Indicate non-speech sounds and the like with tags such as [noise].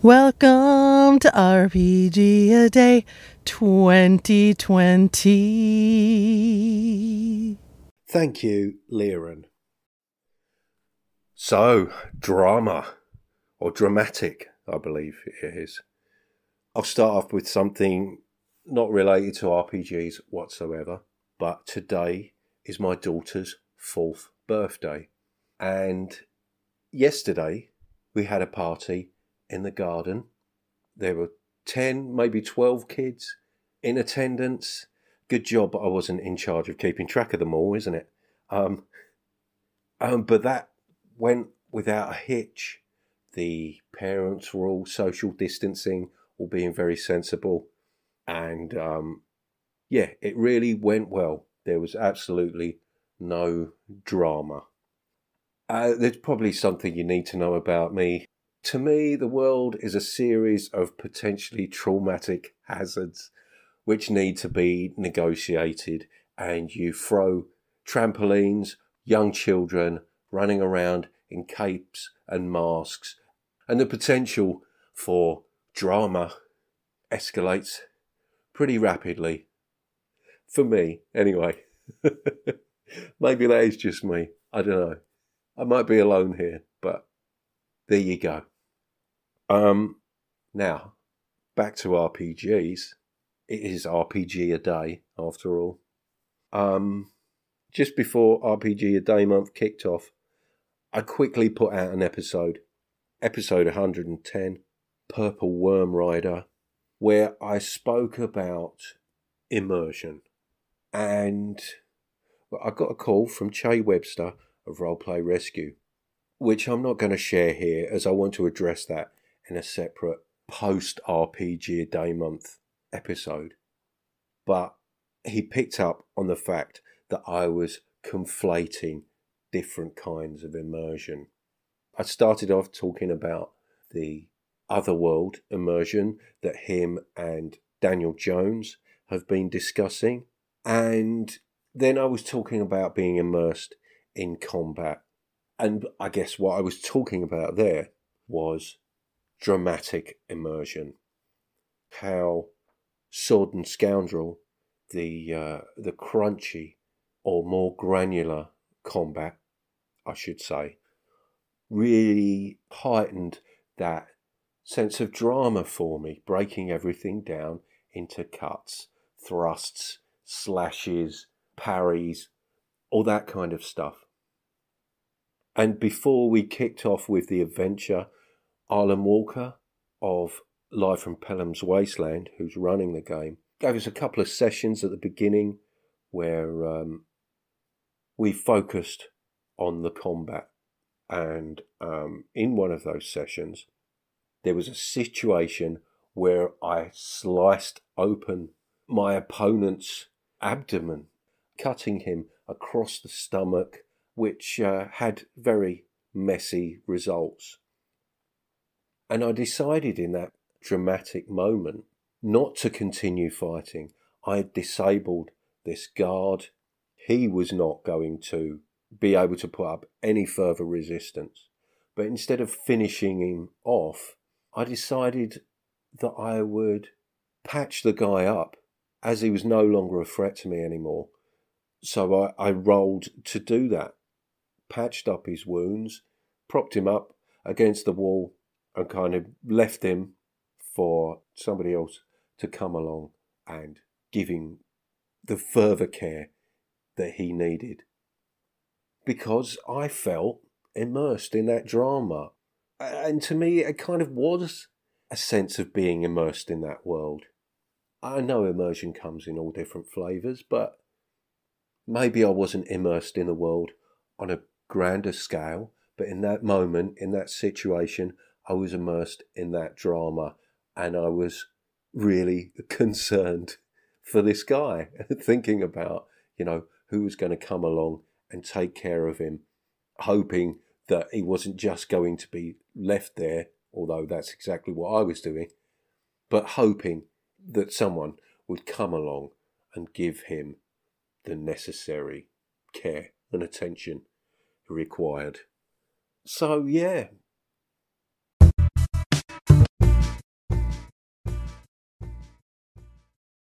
Welcome to RPG A Day 2020. Thank you, Lieren. So, drama, or dramatic, I believe it is. I'll start off with something not related to RPGs whatsoever, but today is my daughter's fourth birthday. And yesterday we had a party in the garden. There were 10, maybe 12 kids in attendance. Good job I wasn't in charge of keeping track of them all, isn't it? Um, um, but that went without a hitch. The parents were all social distancing, all being very sensible. And um, yeah, it really went well. There was absolutely no drama. Uh, there's probably something you need to know about me to me, the world is a series of potentially traumatic hazards which need to be negotiated, and you throw trampolines, young children running around in capes and masks, and the potential for drama escalates pretty rapidly. For me, anyway. [laughs] Maybe that is just me. I don't know. I might be alone here, but there you go. Um, now, back to RPGs. It is RPG a day, after all. Um, just before RPG a day month kicked off, I quickly put out an episode, episode 110, Purple Worm Rider, where I spoke about immersion. And I got a call from Che Webster of Roleplay Rescue, which I'm not going to share here as I want to address that in a separate post RPG a day month episode. But he picked up on the fact that I was conflating different kinds of immersion. I started off talking about the otherworld immersion that him and Daniel Jones have been discussing. And then I was talking about being immersed in combat. And I guess what I was talking about there was dramatic immersion. How Sword and Scoundrel, the uh, the crunchy or more granular combat, I should say, really heightened that sense of drama for me, breaking everything down into cuts, thrusts, slashes, parries, all that kind of stuff. And before we kicked off with the adventure Arlen Walker of Live from Pelham's Wasteland, who's running the game, gave us a couple of sessions at the beginning where um, we focused on the combat. And um, in one of those sessions, there was a situation where I sliced open my opponent's abdomen, cutting him across the stomach, which uh, had very messy results. And I decided in that dramatic moment not to continue fighting. I had disabled this guard. He was not going to be able to put up any further resistance. But instead of finishing him off, I decided that I would patch the guy up as he was no longer a threat to me anymore. So I, I rolled to do that, patched up his wounds, propped him up against the wall, and kind of left him for somebody else to come along and give him the further care that he needed. Because I felt immersed in that drama. And to me, it kind of was a sense of being immersed in that world. I know immersion comes in all different flavours, but maybe I wasn't immersed in the world on a grander scale. But in that moment, in that situation, I was immersed in that drama and I was really [laughs] concerned for this guy, [laughs] thinking about, you know, who was going to come along and take care of him, hoping that he wasn't just going to be left there, although that's exactly what I was doing, but hoping that someone would come along and give him the necessary care and attention required. So, yeah,